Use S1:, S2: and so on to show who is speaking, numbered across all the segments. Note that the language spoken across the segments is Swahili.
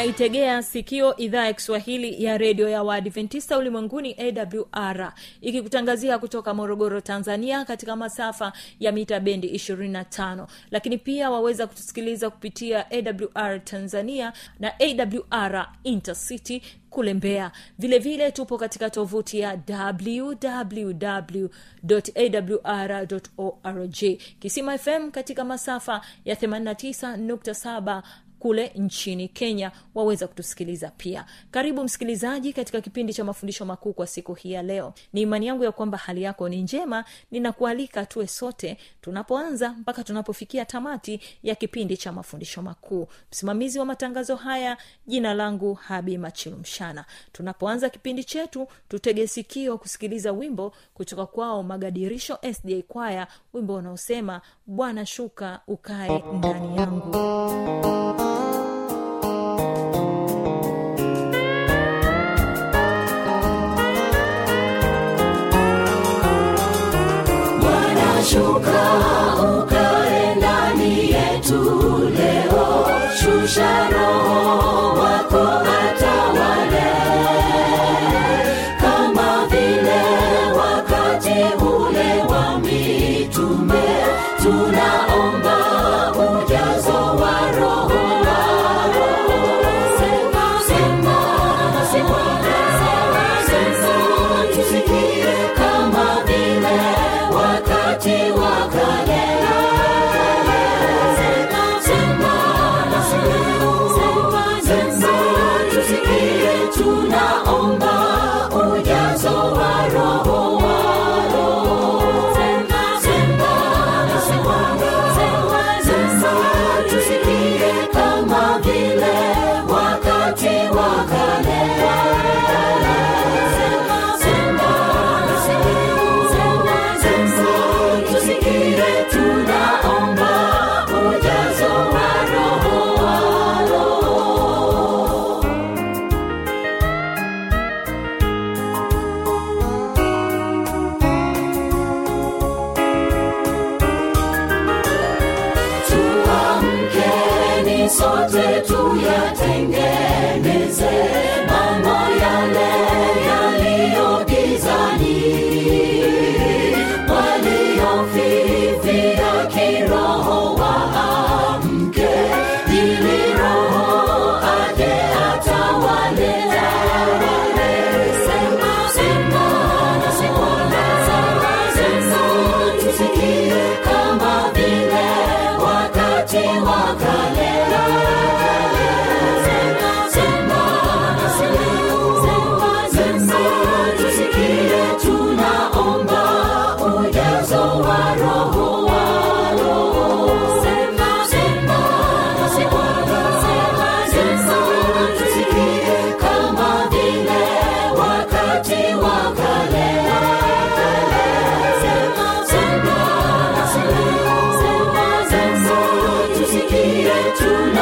S1: unaitegea sikio idhaa ya kiswahili ya redio ya waadventista ulimwenguni awr ikikutangazia kutoka morogoro tanzania katika masafa ya mita bendi 25 lakini pia waweza kutusikiliza kupitia awr tanzania na awr intercity kule mbea vile tupo katika tovuti ya www.awr.org kisima fm katika masafa ya 89.7 kule nchini kenya waweza kutusikiliza pia. Karibu msikilizaji katika kipindi cha mafundisho makuu kwa siku hii ya leo. Ni imani yangu ya kwamba hali yako ni njema. Ninakualika tuwe sote tunapoanza mpaka tunapofikia tamati ya kipindi cha mafundisho makuu. Msimamizi wa matangazo haya jina langu habi machilumshana tunapoanza kipindi chetu tutege sikio kusikiliza wimbo kutoka kwao magadirisho sda kwaya wimbo unaosema bwana shuka ukae ndani yangu
S2: tonight.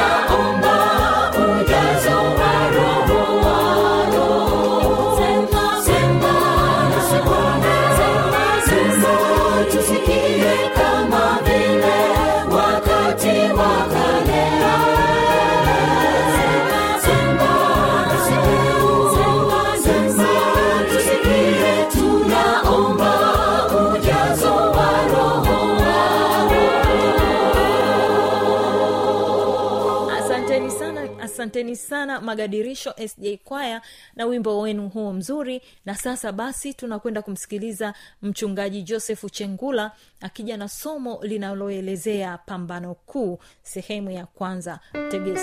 S3: Asanteni sana magadirisho sj kwaya na wimbo wenu huo mzuri. Na sasa basi tunakwenda kumsikiliza mchungaji josefu chengula akija na somo linaloelezea pambano kuu sehemu ya kwanza tegee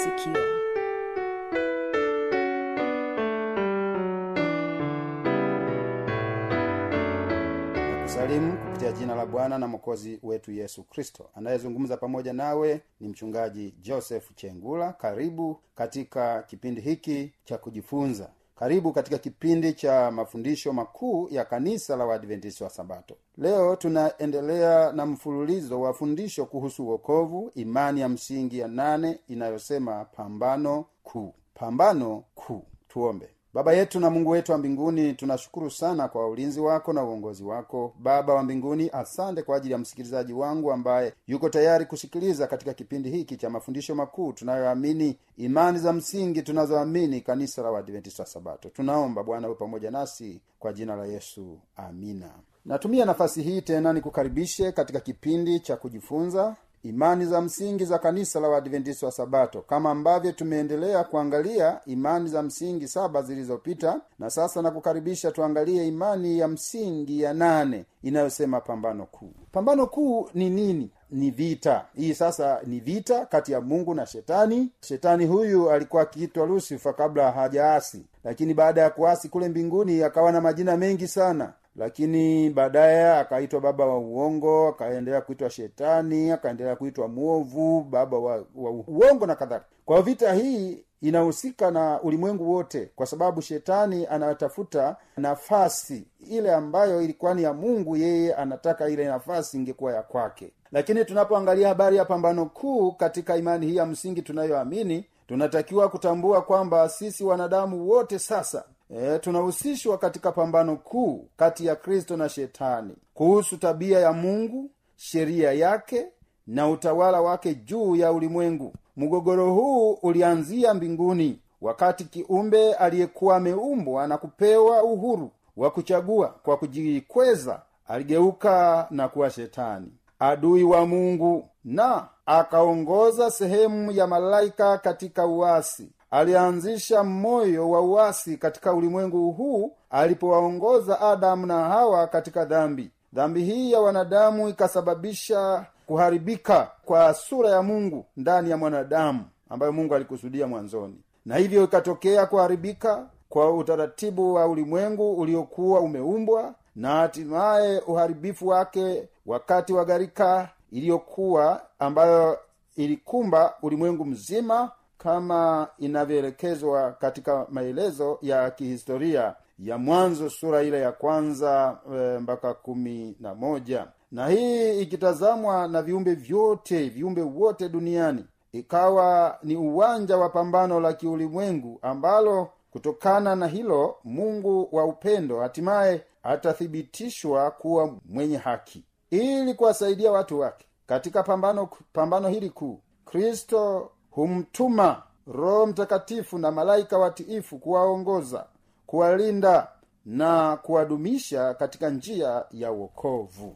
S3: sikio
S4: kupitia jina la bwana na mwokozi wetu yesu kristo. Anayezungumza pamoja nawe ni mchungaji joseph chengula. Karibu katika kipindi hiki cha kujifunza. Karibu katika kipindi cha mafundisho makuu ya kanisa la waadventisi wa sabato. Leo tunaendelea na mfululizo wa fundisho kuhusu uokovu imani ya msingi ya nane inayosema pambano kuu. Pambano kuu. Tuombe baba yetu na mungu wetu wa mbinguni tunashukuru sana kwa ulinzi wako na uongozi wako. Baba wa mbinguni asante kwa ajili ya msikilizaji wangu ambaye yuko tayari kusikiliza katika kipindi hiki cha mafundisho makuu tunayoamini imani za msingi tunazoamini kanisa la waadventista sabato. Tunaomba bwana uwe pamoja nasi kwa jina la yesu. Amina. Natumia nafasi hii tena nikukaribishe katika kipindi cha kujifunza imani za msingi za kanisa la waadventisi wa sabato kama ambavyo tumeendelea kuangalia imani za msingi saba zilizopita na sasa nakukaribisha tuangalie imani ya msingi ya nane inayosema pambano kuu. Pambano kuu ni nini? Ni vita. Hii sasa ni vita kati ya mungu na shetani. Shetani huyu alikuwa akiitwa lusifa kabla hajaasi lakini baada ya kuasi kule mbinguni akawa na majina mengi sana lakini baadaye akaitwa baba wa uongo akaendelea kuitwa shetani akaendelea kuitwa mwovu baba wa, wa uongo na kadhalika. Kwa vita hii inahusika na ulimwengu wote kwa sababu shetani anatafuta nafasi ile ambayo ilikuwa ni ya mungu yeye anataka ile nafasi ingekuwa ya kwake. Lakini tunapoangalia habari ya pambano kuu katika imani hii ya msingi tunayoamini tunatakiwa kutambua kwamba sisi wanadamu wote sasa e, tunahusishwa katika pambano kuu kati ya kristo na shetani kuhusu tabia ya mungu sheria yake na utawala wake juu ya ulimwengu. Mgogoro huu ulianzia mbinguni wakati kiumbe aliyekuwa ameumbwa na kupewa uhuru wa kuchagua kwa kujikweza aligeuka na kuwa shetani adui wa mungu na akaongoza sehemu ya malaika katika uasi alianzisha moyo wa uasi katika ulimwengu huu alipowaongoza adamu na hawa katika dhambi. Dhambi hii ya wanadamu ikasababisha kuharibika kwa sura ya mungu ndani ya mwanadamu ambayo mungu alikusudia mwanzoni. Na hivyo ikatokea kuharibika kwa utaratibu wa ulimwengu uliokuwa umeumbwa na hatimaye uharibifu wake wakati wa gharika iliyokuwa ambayo ilikumba ulimwengu mzima kama inavyoelekezwa katika maelezo ya kihistoria ya mwanzo sura ile ya kwanza e, mpaka kumi na moja. Na hii ikitazamwa na viumbe vyote viumbe wote duniani ikawa ni uwanja wa pambano la kiulimwengu ambalo kutokana na hilo mungu wa upendo hatimaye atathibitishwa kuwa mwenye haki. Ili kuwasaidia watu wake katika pambano pambano hili kuu kristo humtuma roho mtakatifu na malaika watiifu kuwaongoza kuwalinda na kuwadumisha katika njia ya uokovu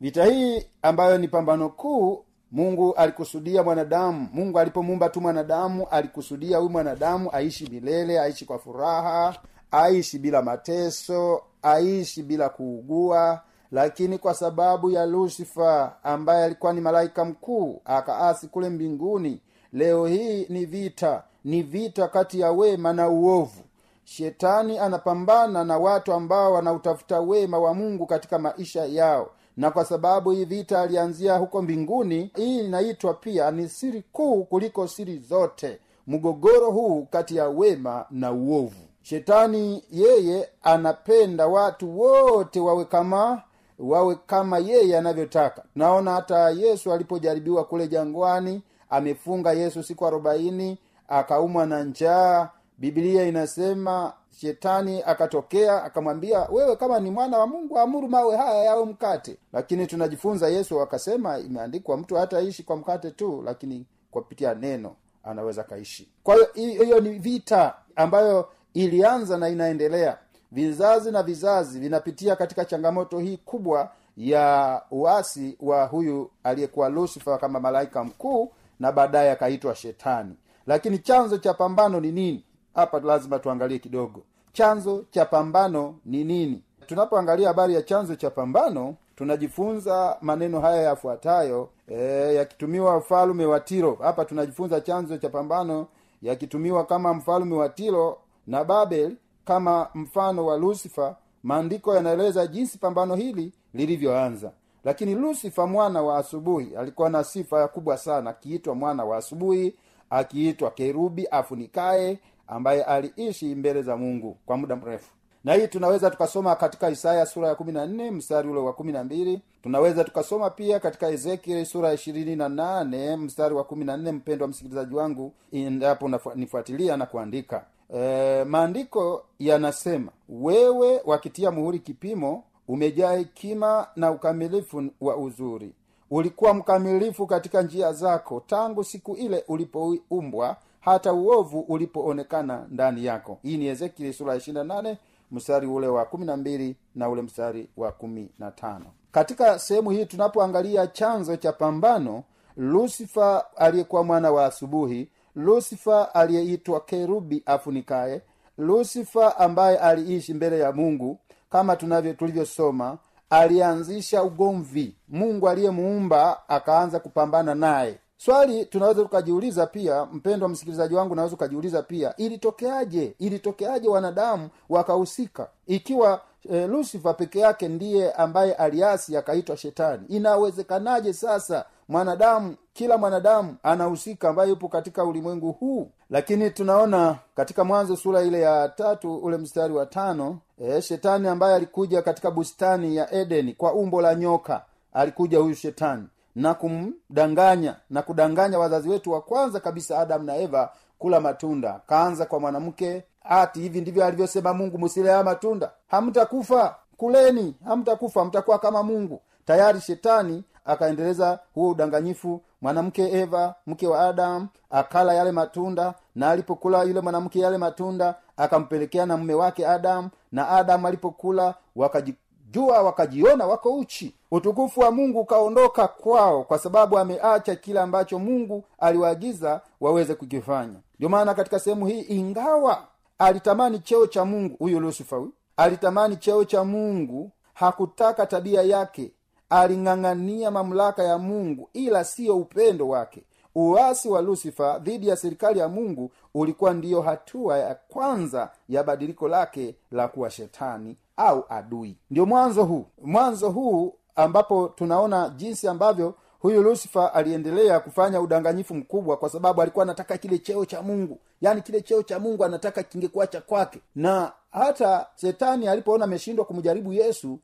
S4: vita hii ambayo ni pambano kuu mungu alikusudia mwanadamu mungu alipomuumba tu mwanadamu alikusudia huyu mwanadamu aishi milele aishi kwa furaha aishi bila mateso aishi bila kuugua. Lakini kwa sababu ya lusifa ambaye alikuwa ni malaika mkuu akaasi kule mbinguni leo hii ni vita ni vita kati ya wema na uovu. Shetani anapambana na watu ambao wanautafuta wema wa mungu katika maisha yao. Na kwa sababu hii vita alianzia huko mbinguni hii inaitwa pia ni siri kuu kuliko siri zote. Mgogoro huu kati ya wema na uovu. Shetani yeye anapenda watu wote wawe kama wawe kama yeye anavyotaka. Naona hata yesu alipojaribiwa kule jangwani amefunga yesu siku arobaini akaumwa na njaa. Bibilia inasema shetani akatokea akamwambia wewe kama ni mwana wa mungu amuru mawe haya yawe mkate. Lakini tunajifunza yesu akasema imeandikwa mtu hataishi kwa mkate tu lakini kwa neno anaweza kaishi. Kwa hiyo hiyo ni vita ambayo ilianza na inaendelea. Vizazi na vizazi vinapitia katika changamoto hii kubwa ya uasi wa huyu aliyekuwa lusifa kama malaika mkuu na baadaye akaitwa shetani. Lakini chanzo cha pambano ni nini? Hapa lazima tuangalie kidogo. Chanzo cha pambano ni nini? Tunapoangalia habari ya chanzo cha pambano tunajifunza maneno haya yafuatayo e, yakitumiwa mfalume wa tiro. Hapa tunajifunza chanzo cha pambano yakitumiwa kama mfalume wa tiro na babel kama mfano wa lusifa maandiko yanaeleza jinsi pambano hili lilivyoanza lakini lusifa mwana wa asubuhi alikuwa na sifa kubwa sana. Akiitwa mwana wa asubuhi akiitwa kerubi afunikaye ambaye aliishi mbele za mungu kwa muda mrefu. Na hii tunaweza tukasoma katika isaya sura ya kumi na nne mstari ule wa kumi na mbili. Tunaweza tukasoma pia katika ezekieli sura ya ishirini na nane mstari wa kumi na nne. Mpendwa msikilizaji wangu endapo nifuatilia na kuandika. E, maandiko yanasema wewe wakitia muhuri kipimo umejaa hekima na ukamilifu wa uzuri. Ulikuwa mkamilifu katika njia zako tangu siku ile ulipoumbwa hata uovu ulipoonekana ndani yako. Hii ni ezekieli sura ya 28 mstari ule wa 12 na ule mstari wa 15 katika sehemu hii tunapoangalia chanzo cha pambano lusifa aliyekuwa mwana wa asubuhi lusifa aliyeitwa kerubi afunikaye lusifa ambaye aliishi mbele ya mungu kama tunavyo tulivyosoma alianzisha ugomvi. Mungu aliyemuumba akaanza kupambana naye. Swali tunaweza tukajiuliza pia mpendwa msikilizaji wangu unaweza ukajiuliza pia ilitokeaje? Ilitokeaje wanadamu wakahusika? Ikiwa e, lusifa peke yake ndiye ambaye aliasi akaitwa shetani. Inawezekanaje sasa mwanadamu kila mwanadamu anahusika ambaye yupo katika ulimwengu huu? Lakini tunaona katika mwanzo sura ile ya tatu ule mstari wa tano e, shetani ambaye alikuja katika bustani ya edeni kwa umbo la nyoka alikuja huyu shetani na kumdanganya na kudanganya wazazi wetu wa kwanza kabisa adamu na eva kula matunda. Kaanza kwa mwanamke ati hivi ndivyo alivyosema mungu musile matunda. Hamtakufa. Kuleni. Hamtakufa. Mtakuwa kama mungu. Tayari shetani akaendeleza huo udanganyifu. Mwanamke eva mke wa adamu akala yale matunda na alipokula yule mwanamke yale matunda akampelekea na mume wake adamu na adamu alipokula wakajijua wakajiona wako uchi. Utukufu wa mungu ukaondoka kwao kwa sababu ameacha kile ambacho mungu aliwaagiza waweze kukifanya. Ndio maana katika sehemu hii ingawa alitamani cheo cha mungu. Huyo lusifawi alitamani cheo cha mungu. Hakutaka tabia yake. Aling'ang'ania mamlaka ya mungu ila siyo upendo wake. Uasi wa lusifa dhidi ya serikali ya mungu ulikuwa ndiyo hatua ya kwanza ya badiliko lake la kuwa shetani au adui. Ndio mwanzo huu. Mwanzo huu ambapo tunaona jinsi ambavyo huyu lusifa aliendelea kufanya udanganyifu mkubwa kwa sababu alikuwa anataka kile cheo cha mungu. Yaani kile cheo cha mungu anataka kingekuwa cha kwake. Na hata shetani alipoona ameshindwa kumjaribu yesu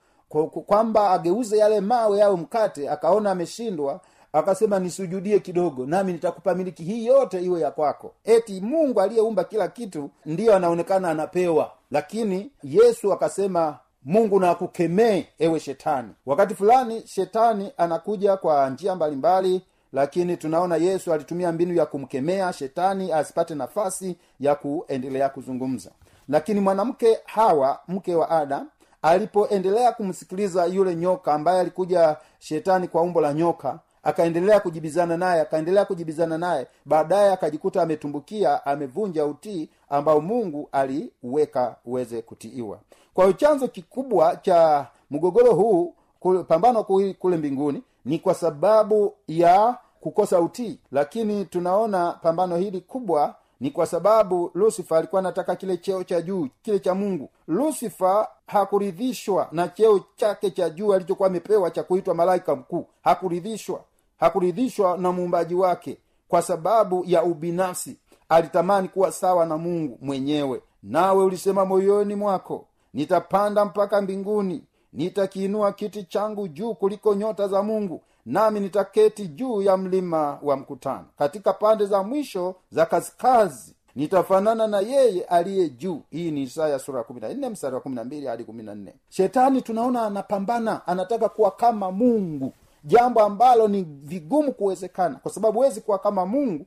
S4: kwamba ageuze yale mawe yawe mkate akaona ameshindwa akasema nisujudie kidogo nami nitakupa miliki. Hii yote iwe ya kwako. Eti mungu aliyeumba kila kitu ndiyo anaonekana anapewa. Lakini yesu akasema mungu na akukemee ewe shetani. Wakati fulani shetani anakuja kwa njia mbalimbali lakini tunaona yesu alitumia mbinu ya kumkemea shetani asipate nafasi ya kuendelea kuzungumza. Lakini mwanamke hawa mke wa adam alipoendelea kumsikiliza yule nyoka ambaye alikuja shetani kwa umbo la nyoka akaendelea kujibizana naye akaendelea kujibizana naye baadaye akajikuta ametumbukia amevunja utii ambao mungu aliuweka uweze kutiiwa kwa hiyo chanzo kikubwa cha mgogoro huu pambano kule, mbinguni ni kwa sababu ya kukosa utii. Lakini tunaona pambano hili kubwa ni kwa sababu lusifa alikuwa anataka kile cheo cha juu kile cha mungu. Lusifa hakuridhishwa na cheo chake cha juu alichokuwa amepewa cha kuitwa malaika mkuu. Hakuridhishwa. Hakuridhishwa na muumbaji wake kwa sababu ya ubinafsi. Alitamani kuwa sawa na mungu mwenyewe. Nawe ulisema moyoni mwako nitapanda mpaka mbinguni. Nitakiinua kiti changu juu kuliko nyota za mungu nami nitaketi juu ya mlima wa mkutano. Katika pande za mwisho za kaskazi nitafanana na yeye aliye juu. Hii ni isaya sura ya 14 mstari wa 12 hadi 14 shetani tunaona anapambana anataka kuwa kama mungu jambo ambalo ni vigumu kuwezekana. Kwa sababu huwezi kuwa kama mungu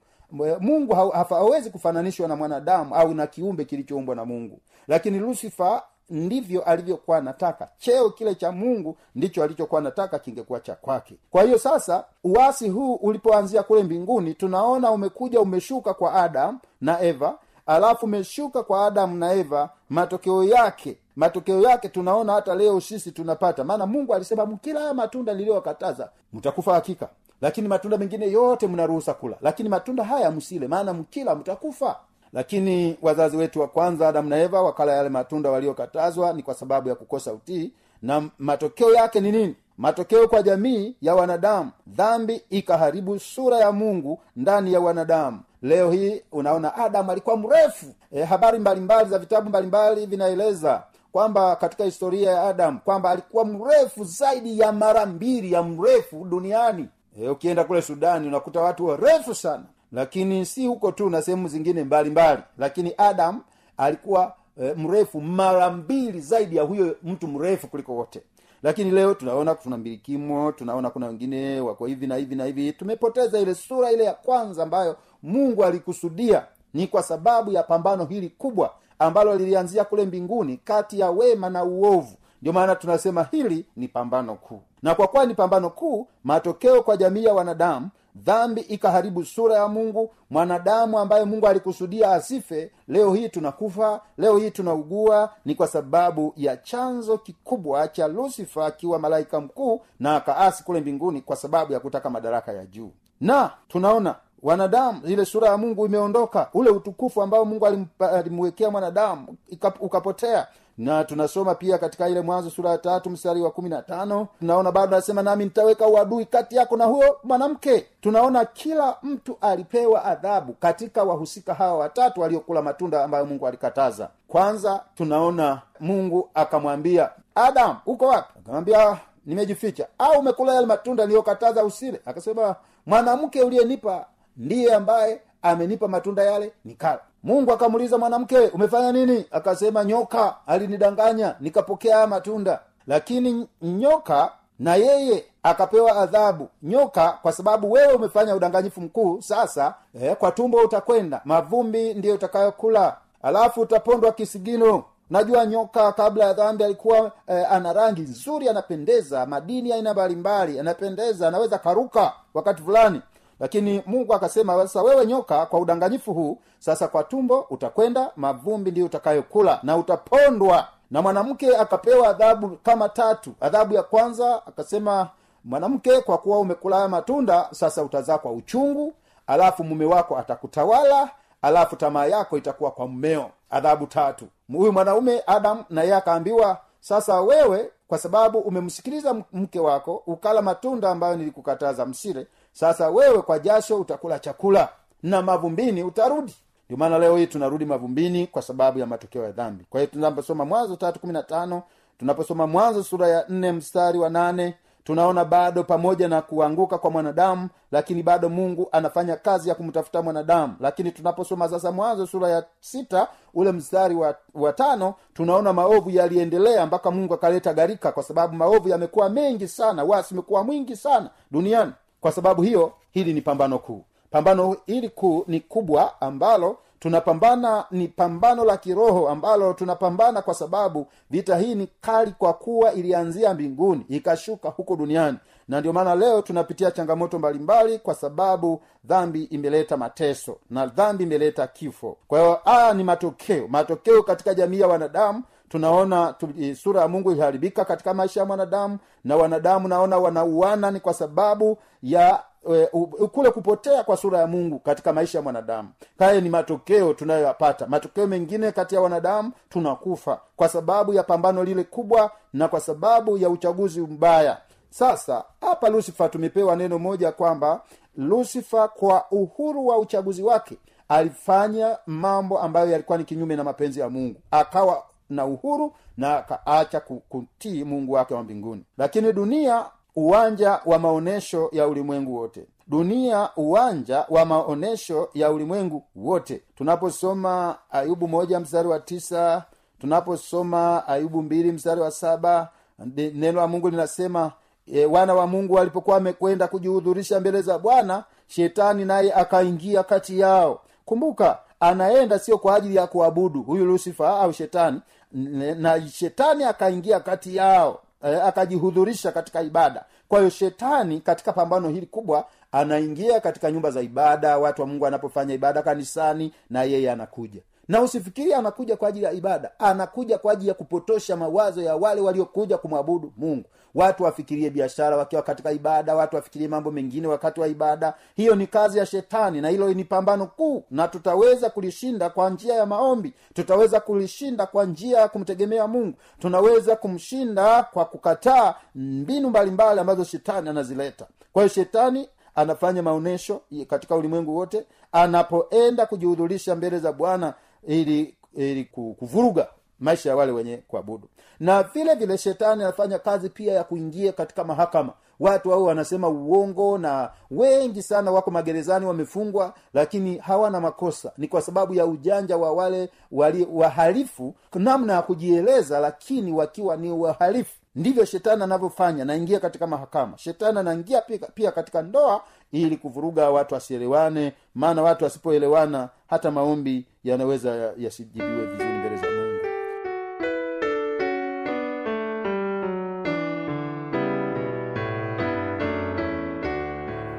S4: mungu hawezi kufananishwa na mwanadamu au na kiumbe kilichoumbwa na mungu. Lakini lusifa ndivyo alivyokuwa anataka. Cheo kile cha mungu ndicho alichokuwa anataka kingekuwa cha kwake. Kwa hiyo sasa uasi huu ulipoanzia kule mbinguni tunaona umekuja umeshuka kwa adamu na eva alafu umeshuka kwa adamu na eva matokeo yake matokeo yake tunaona hata leo sisi tunapata. Maana mungu alisema mkila matunda niliyowakataza mtakufa hakika. Lakini matunda mengine yote mnaruhusa kula. Lakini matunda haya msile maana mkila mtakufa lakini wazazi wetu wa kwanza adamu na eva wakala yale matunda waliokatazwa ni kwa sababu ya kukosa utii. Na matokeo yake ni nini? Matokeo kwa jamii ya wanadamu. Dhambi ikaharibu sura ya mungu ndani ya wanadamu. Leo hii unaona adamu alikuwa mrefu. E, habari mbalimbali za vitabu mbalimbali vinaeleza kwamba katika historia ya adamu kwamba alikuwa mrefu zaidi ya mara mbili ya mrefu duniani. E, ukienda kule sudani unakuta watu warefu sana lakini si huko tu na sehemu zingine mbalimbali mbali. lakini adam alikuwa e, mrefu mara mbili zaidi ya huyo mtu mrefu kuliko wote. Lakini leo tunaona tuna mbilikimo tunaona kuna wengine wako hivi na hivi na hivi. Tumepoteza ile sura ile ya kwanza ambayo mungu alikusudia. Ni kwa sababu ya pambano hili kubwa ambalo lilianzia kule mbinguni kati ya wema na uovu. Ndio maana tunasema hili ni pambano kuu. Na kwa kuwa ni pambano kuu matokeo kwa jamii ya wanadamu dhambi ikaharibu sura ya mungu mwanadamu ambaye mungu alikusudia asife leo hii tunakufa leo hii tunaugua ni kwa sababu ya chanzo kikubwa cha lusifa akiwa malaika mkuu na akaasi kule mbinguni kwa sababu ya kutaka madaraka ya juu. Na tunaona wanadamu ile sura ya mungu imeondoka ule utukufu ambao mungu alimwekea mwanadamu ukapotea na tunasoma pia katika ile mwanzo sura ya tatu mstari wa kumi na tano. Tunaona bado anasema nami nitaweka uadui kati yako na huyo mwanamke. Tunaona kila mtu alipewa adhabu katika wahusika hawa watatu waliokula matunda ambayo mungu alikataza. Kwanza tunaona mungu akamwambia adam uko wapi? Akamwambia nimejificha. Au umekula yale matunda niliyokataza usile? Akasema mwanamke uliyenipa ndiye ambaye amenipa matunda yale nikala. Mungu akamuuliza mwanamke umefanya nini? Akasema nyoka alinidanganya nikapokea haya matunda. Lakini nyoka na yeye akapewa adhabu. Nyoka kwa sababu wewe umefanya udanganyifu mkuu sasa eh, kwa tumbo utakwenda. Mavumbi ndiyo utakayokula. Alafu utapondwa kisigino. Najua nyoka kabla ya dhambi alikuwa eh, ana rangi nzuri anapendeza madini aina mbalimbali anapendeza anaweza karuka wakati fulani lakini mungu akasema sasa wewe nyoka kwa udanganyifu huu sasa kwa tumbo utakwenda mavumbi ndiyo utakayokula na utapondwa. Na mwanamke akapewa adhabu kama tatu. Adhabu ya kwanza akasema mwanamke kwa kuwa umekula matunda sasa utazaa kwa uchungu alafu mume wako atakutawala alafu tamaa yako itakuwa kwa mmeo. Adhabu tatu. Huyu mwanaume adamu naye akaambiwa sasa wewe kwa sababu umemsikiliza mke wako ukala matunda ambayo nilikukataza msile sasa wewe kwa jasho utakula chakula na mavumbini utarudi. Ndio maana leo hii tunarudi mavumbini kwa sababu ya matokeo ya dhambi. Kwa hiyo tunaposoma mwanzo tatu kumi na tano tunaposoma mwanzo sura ya nne mstari wa nane tunaona bado pamoja na kuanguka kwa mwanadamu lakini bado mungu anafanya kazi ya kumtafuta mwanadamu. Lakini tunaposoma sasa mwanzo sura ya sita ule mstari wa, wa tano tunaona maovu yaliendelea mpaka mungu akaleta gharika kwa sababu maovu yamekuwa mengi sana wasi umekuwa mwingi sana duniani kwa sababu hiyo hili ni pambano kuu. Pambano hili kuu ni kubwa ambalo tunapambana ni pambano la kiroho ambalo tunapambana kwa sababu vita hii ni kali kwa kuwa ilianzia mbinguni ikashuka huko duniani. Na ndio maana leo tunapitia changamoto mbalimbali kwa sababu dhambi imeleta mateso na dhambi imeleta kifo. Kwa hiyo haya ni matokeo matokeo katika jamii ya wanadamu tunaona tu, eh, sura ya mungu iliharibika katika maisha ya mwanadamu na wanadamu naona wanauana ni kwa sababu ya e, kule kupotea kwa sura ya mungu katika maisha ya mwanadamu. Haya ni matokeo tunayoyapata. Matokeo mengine kati ya wanadamu tunakufa kwa sababu ya pambano lile kubwa na kwa sababu ya uchaguzi mbaya. Sasa hapa lusifa tumepewa neno moja kwamba lusifa kwa uhuru wa uchaguzi wake alifanya mambo ambayo yalikuwa ni kinyume na mapenzi ya mungu. Akawa na uhuru na akaacha kutii mungu wake wa mbinguni. Lakini dunia uwanja wa maonyesho ya ulimwengu wote. Dunia uwanja wa maonyesho ya ulimwengu wote. Tunaposoma ayubu moja mstari wa tisa tunaposoma ayubu mbili mstari wa saba neno la mungu linasema e, wana wa mungu walipokuwa wamekwenda kujihudhurisha mbele za bwana shetani naye akaingia kati yao. Kumbuka anaenda sio kwa ajili ya kuabudu huyu lusifa au shetani na shetani akaingia kati yao eh, akajihudhurisha katika ibada. Kwa hiyo shetani katika pambano hili kubwa anaingia katika nyumba za ibada watu wa mungu anapofanya ibada kanisani na yeye anakuja na usifikiri anakuja kwa ajili ya ibada. Anakuja kwa ajili ya kupotosha mawazo ya wale waliokuja kumwabudu mungu. Watu wafikirie biashara wakiwa katika ibada watu wafikirie mambo mengine wakati wa ibada. Hiyo ni kazi ya shetani na hilo ni pambano kuu. Na tutaweza kulishinda kwa njia ya maombi. Tutaweza kulishinda kwa njia ya kumtegemea mungu. Tunaweza kumshinda kwa kukataa mbinu mbalimbali ambazo shetani anazileta. Kwa hiyo shetani anafanya maonyesho katika ulimwengu wote. Anapoenda kujihudhurisha mbele za bwana ili ili kuvuruga maisha ya wale wenye kuabudu. Na vile vile shetani anafanya kazi pia ya kuingia katika mahakama. Watu hao wanasema uongo na wengi sana wako magerezani wamefungwa lakini hawana makosa. Ni kwa sababu ya ujanja wa wale wali wahalifu namna ya kujieleza lakini wakiwa ni wahalifu ndivyo shetani anavyofanya naingia katika mahakama. Shetani anaingia pia, pia katika ndoa ili kuvuruga watu wasielewane maana watu wasipoelewana hata maombi yanaweza ya- yasijibiwe vizuri mbele za mungu.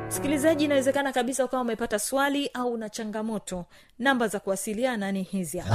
S3: Msikilizaji inawezekana kabisa ukawa umepata swali au una changamoto. Namba za kuwasiliana ni hizi hapa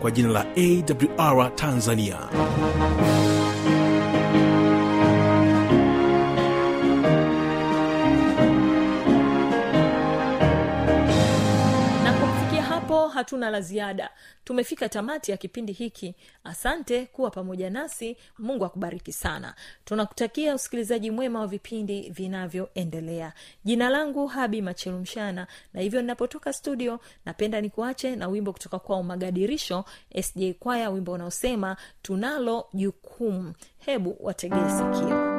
S5: kwa jina la awr tanzania
S3: hatuna la ziada. Tumefika tamati ya kipindi hiki. Asante kuwa pamoja nasi. Mungu akubariki sana. Tunakutakia usikilizaji mwema wa vipindi vinavyoendelea. Jina langu habi machelumshana na hivyo ninapotoka studio napenda nikuache na wimbo kutoka kwao magadirisho sj kwaya wimbo unaosema tunalo jukumu. Hebu wategee sikio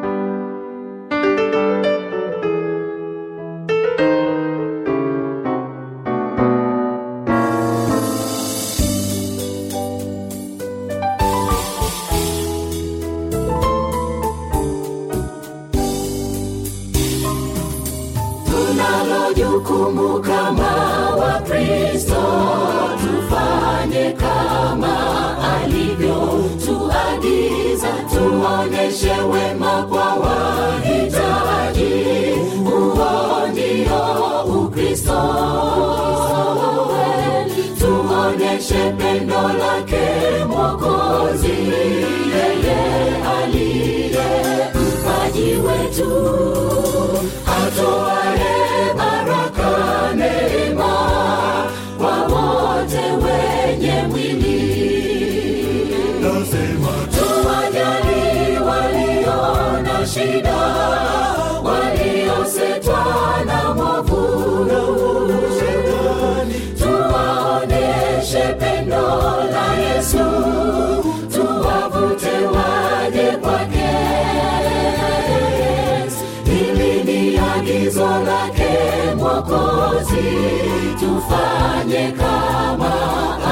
S1: mwokozi tufanye kama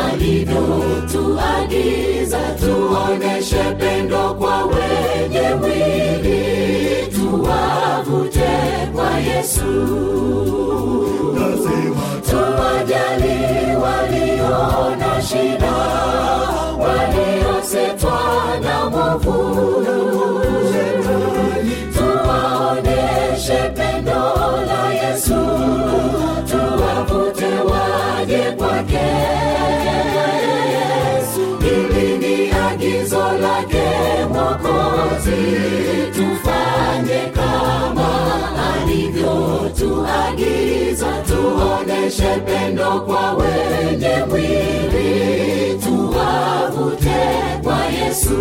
S1: alivyotuagiza tuoneshe pendo kwa wenye mwili tuwavute kwa yesu alivyotuagiza tuoneshe pendo kwa wenye mwili tuwavute kwa yesu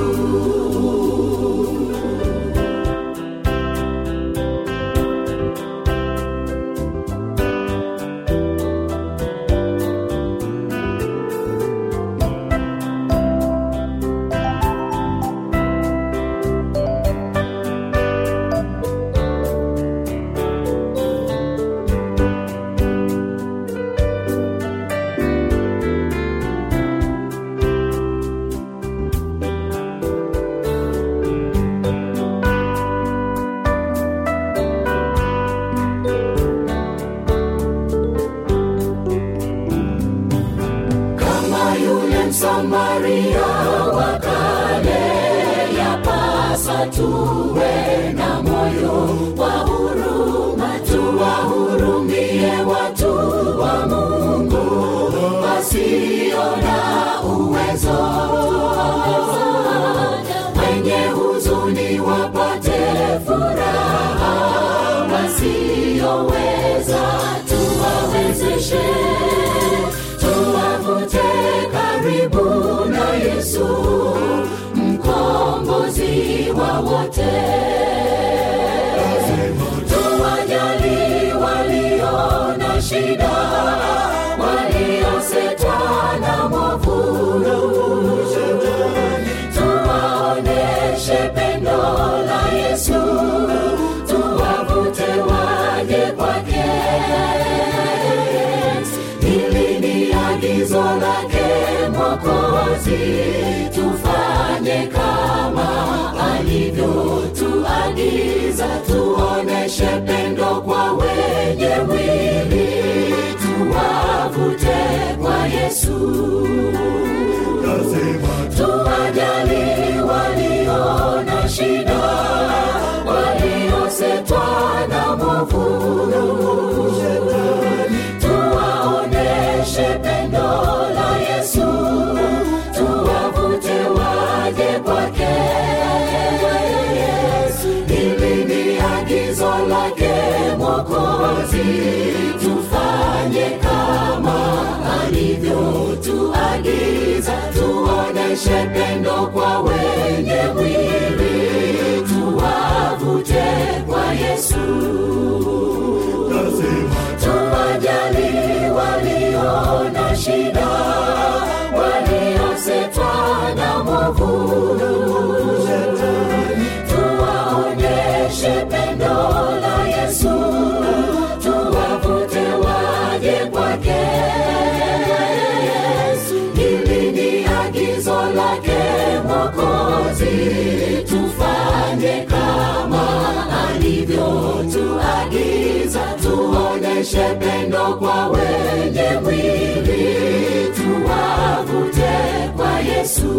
S1: mwokozi tufanye kama alivyotuagiza tuoneshe pendo kwa wenye mwili tuwavute kwa yesu. Tuwajali walio na shida waliosetwa na mwavuno tufanye kama alivyotuagiza tuoneshe pendo kwa wenye mwili. Tuwavute kwa yesu. Tuwajali walio na shida. Waliosetwa na mwavuno mwokozi tufanye kama alivyotuagiza. Tuoneshe pendo kwa wenye mwili tuwavute kwa yesu.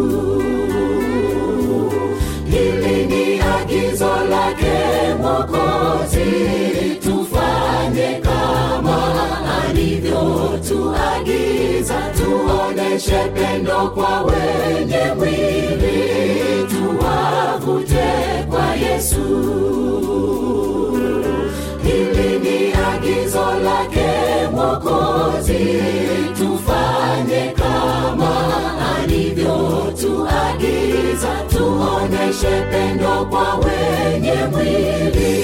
S1: Hili ni agizo lake mwokozi alivyotuagiza tuoneshe pendo kwa wenye mwili. Tuwavute kwa yesu. Hili ni agizo lake mwokozi. Tufanye kama alivyotuagiza tuoneshe pendo kwa wenye mwili